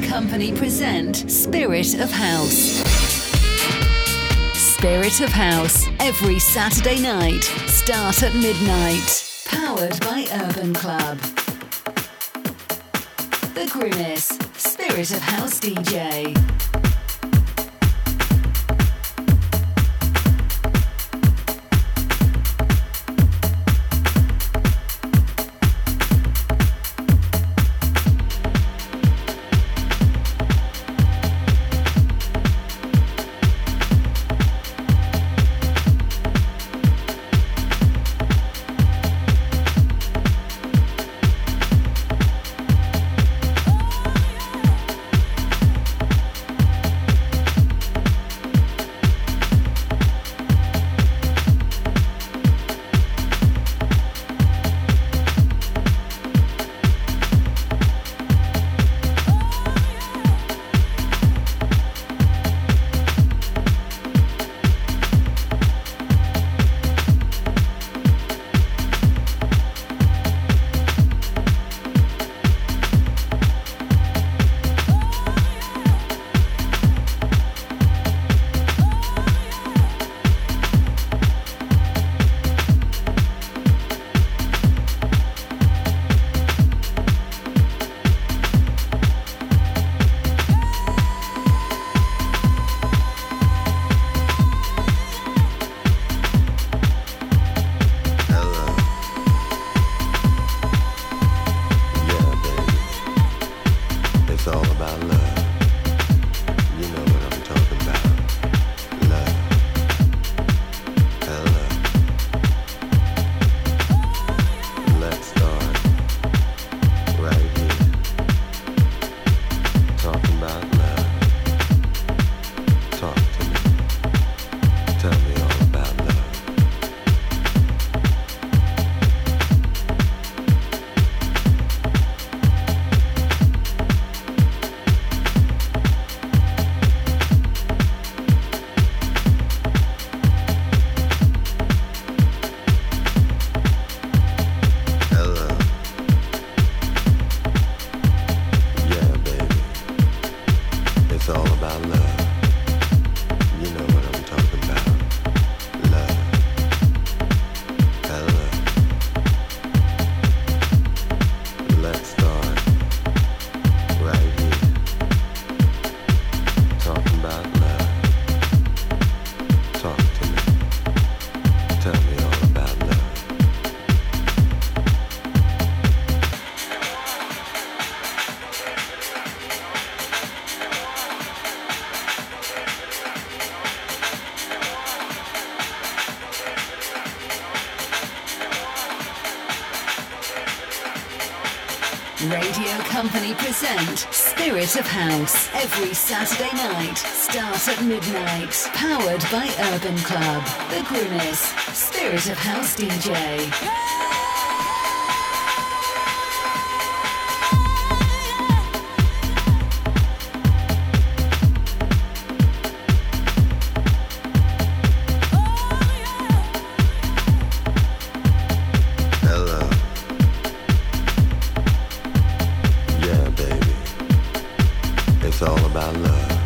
Company present Spirit of House. Spirit of House, every Saturday night, start at midnight. Powered by Urban Club. The Grimace, Spirit of House DJ. Spirit of House every Saturday night. Start at midnight. Powered by Urban Club. The Grimace. Spirit of House DJ. all about love.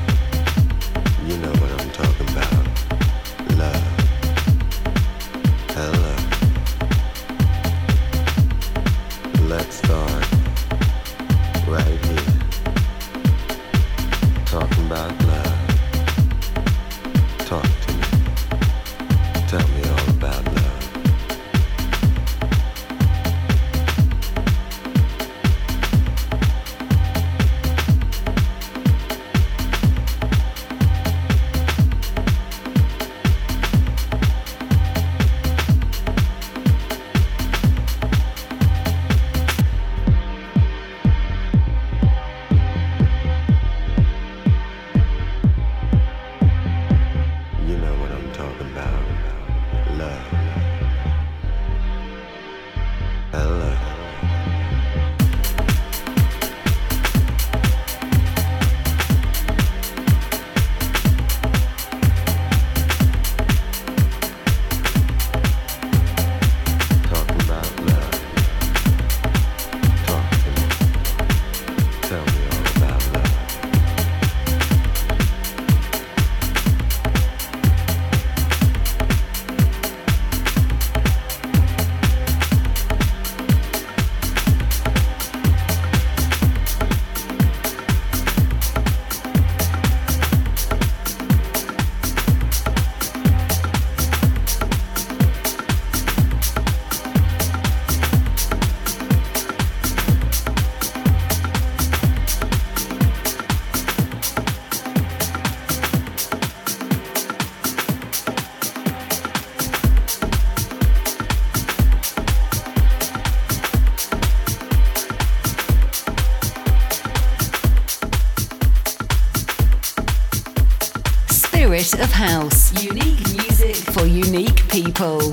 House. Unique music for unique people.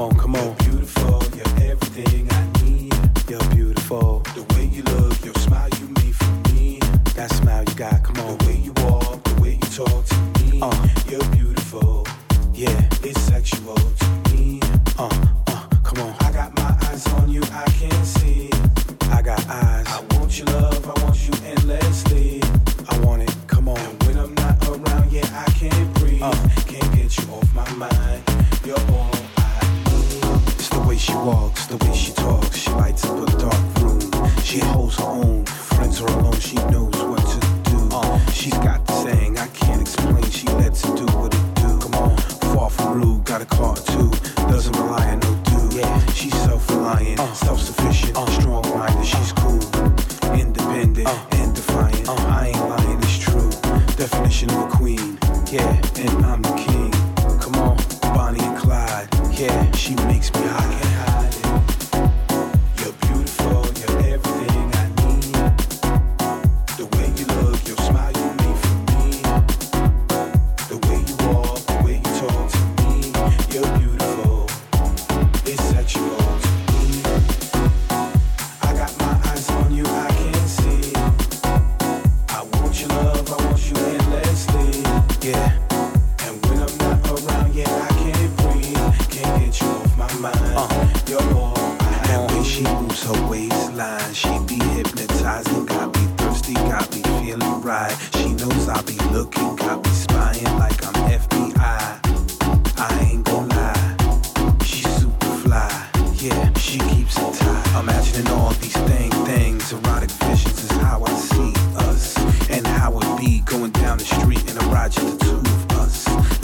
Come on, come on.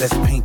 this pain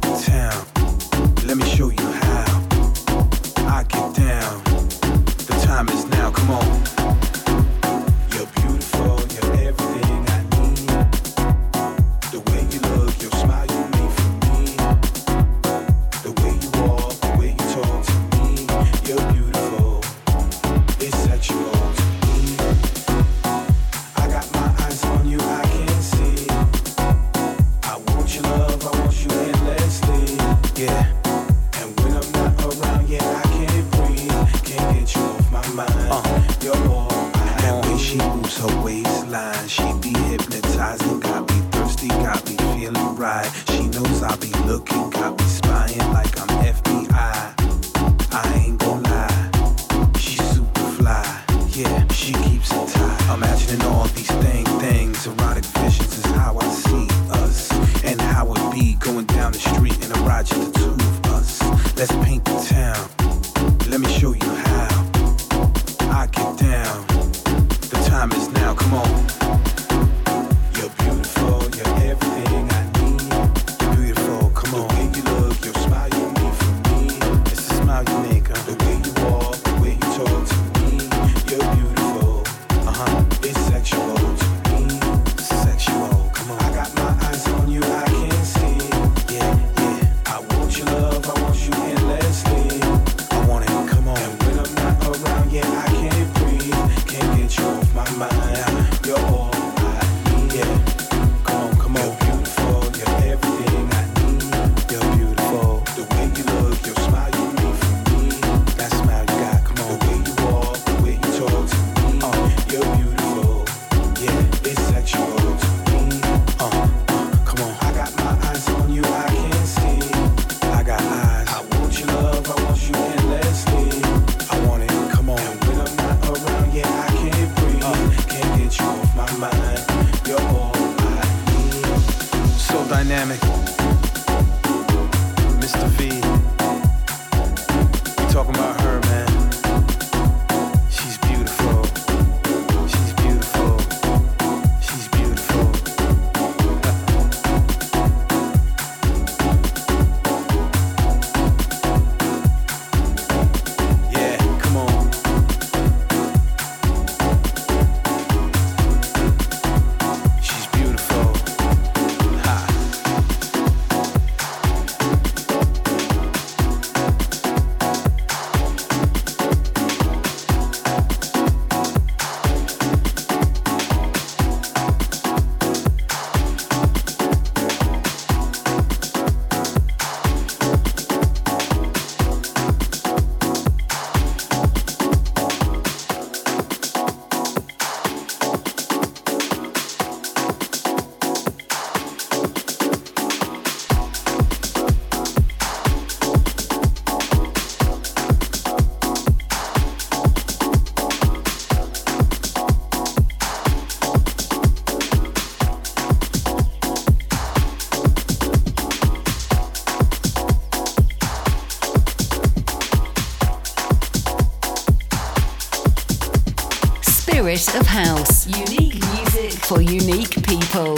Spirit of House. Unique music for unique people.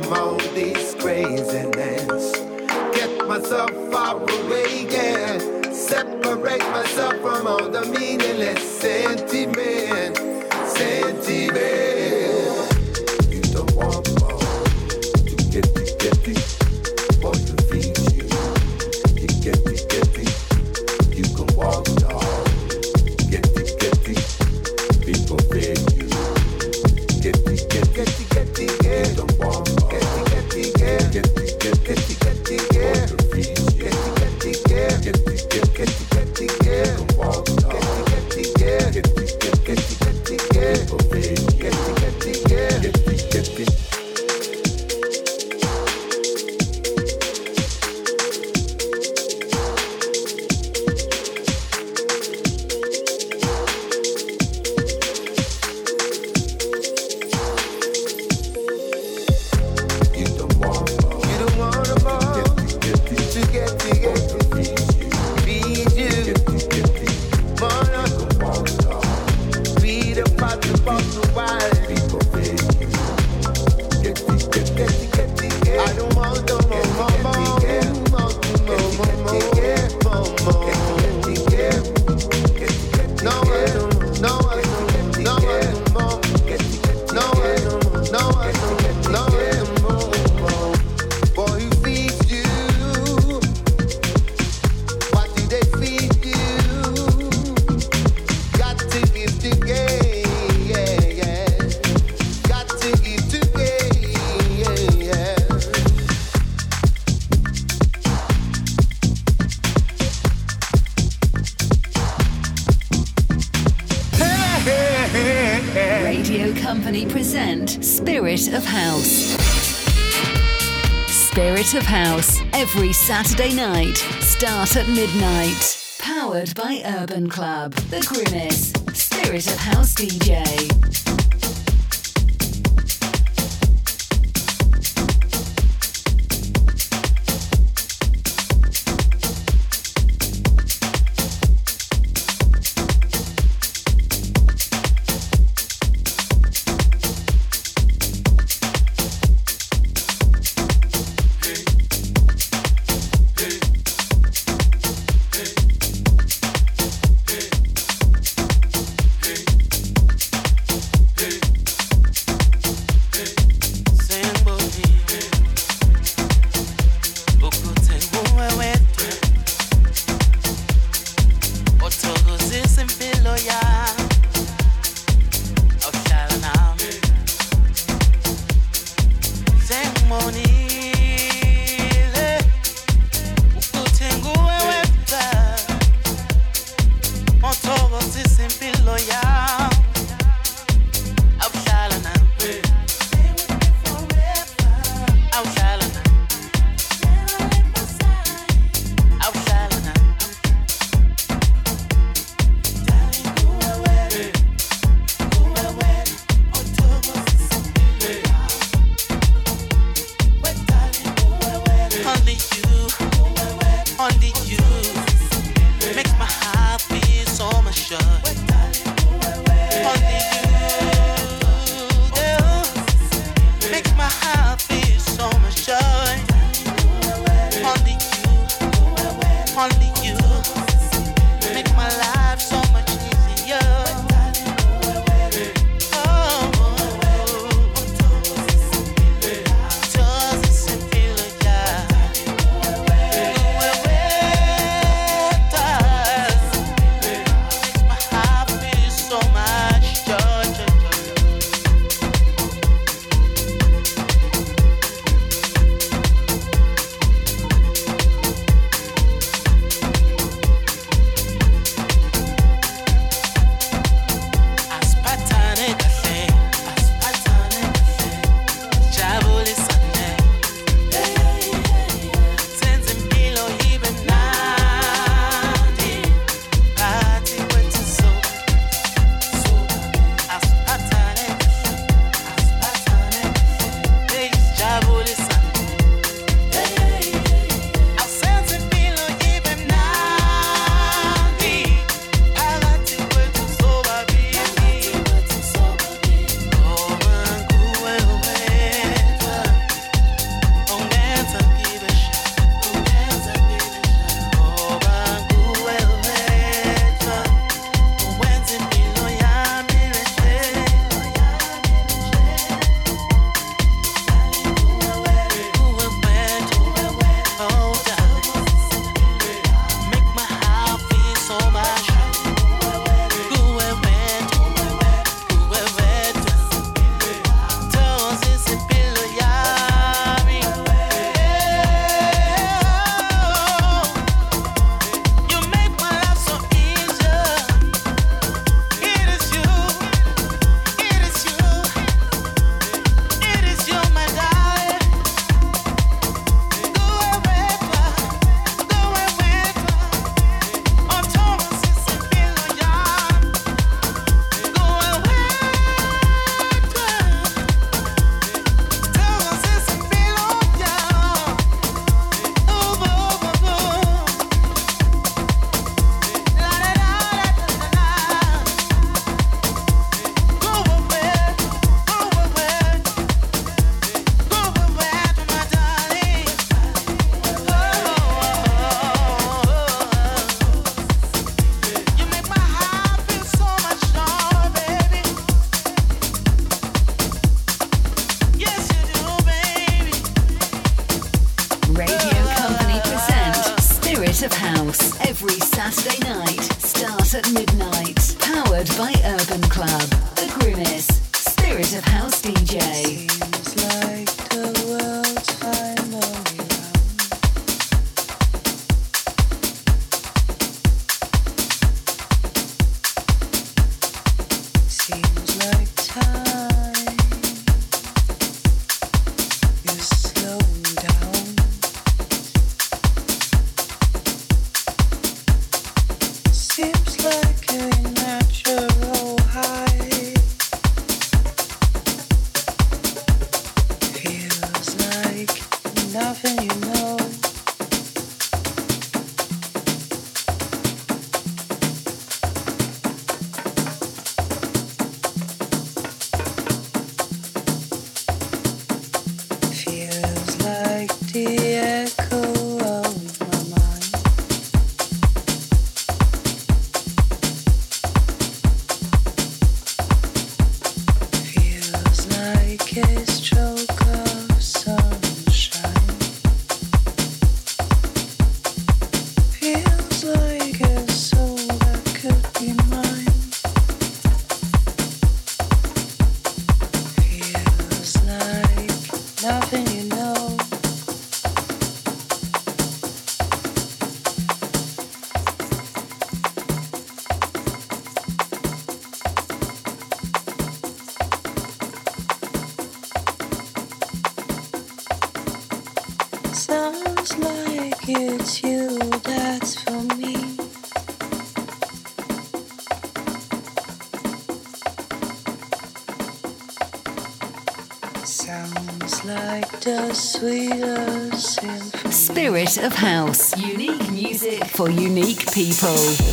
from all these craziness. Get myself far away, yeah. Separate myself from all the meaningless. Things. Of House Spirit of House every Saturday night. Start at midnight. Powered by Urban Club. The Grimace. Spirit of House DJ. People.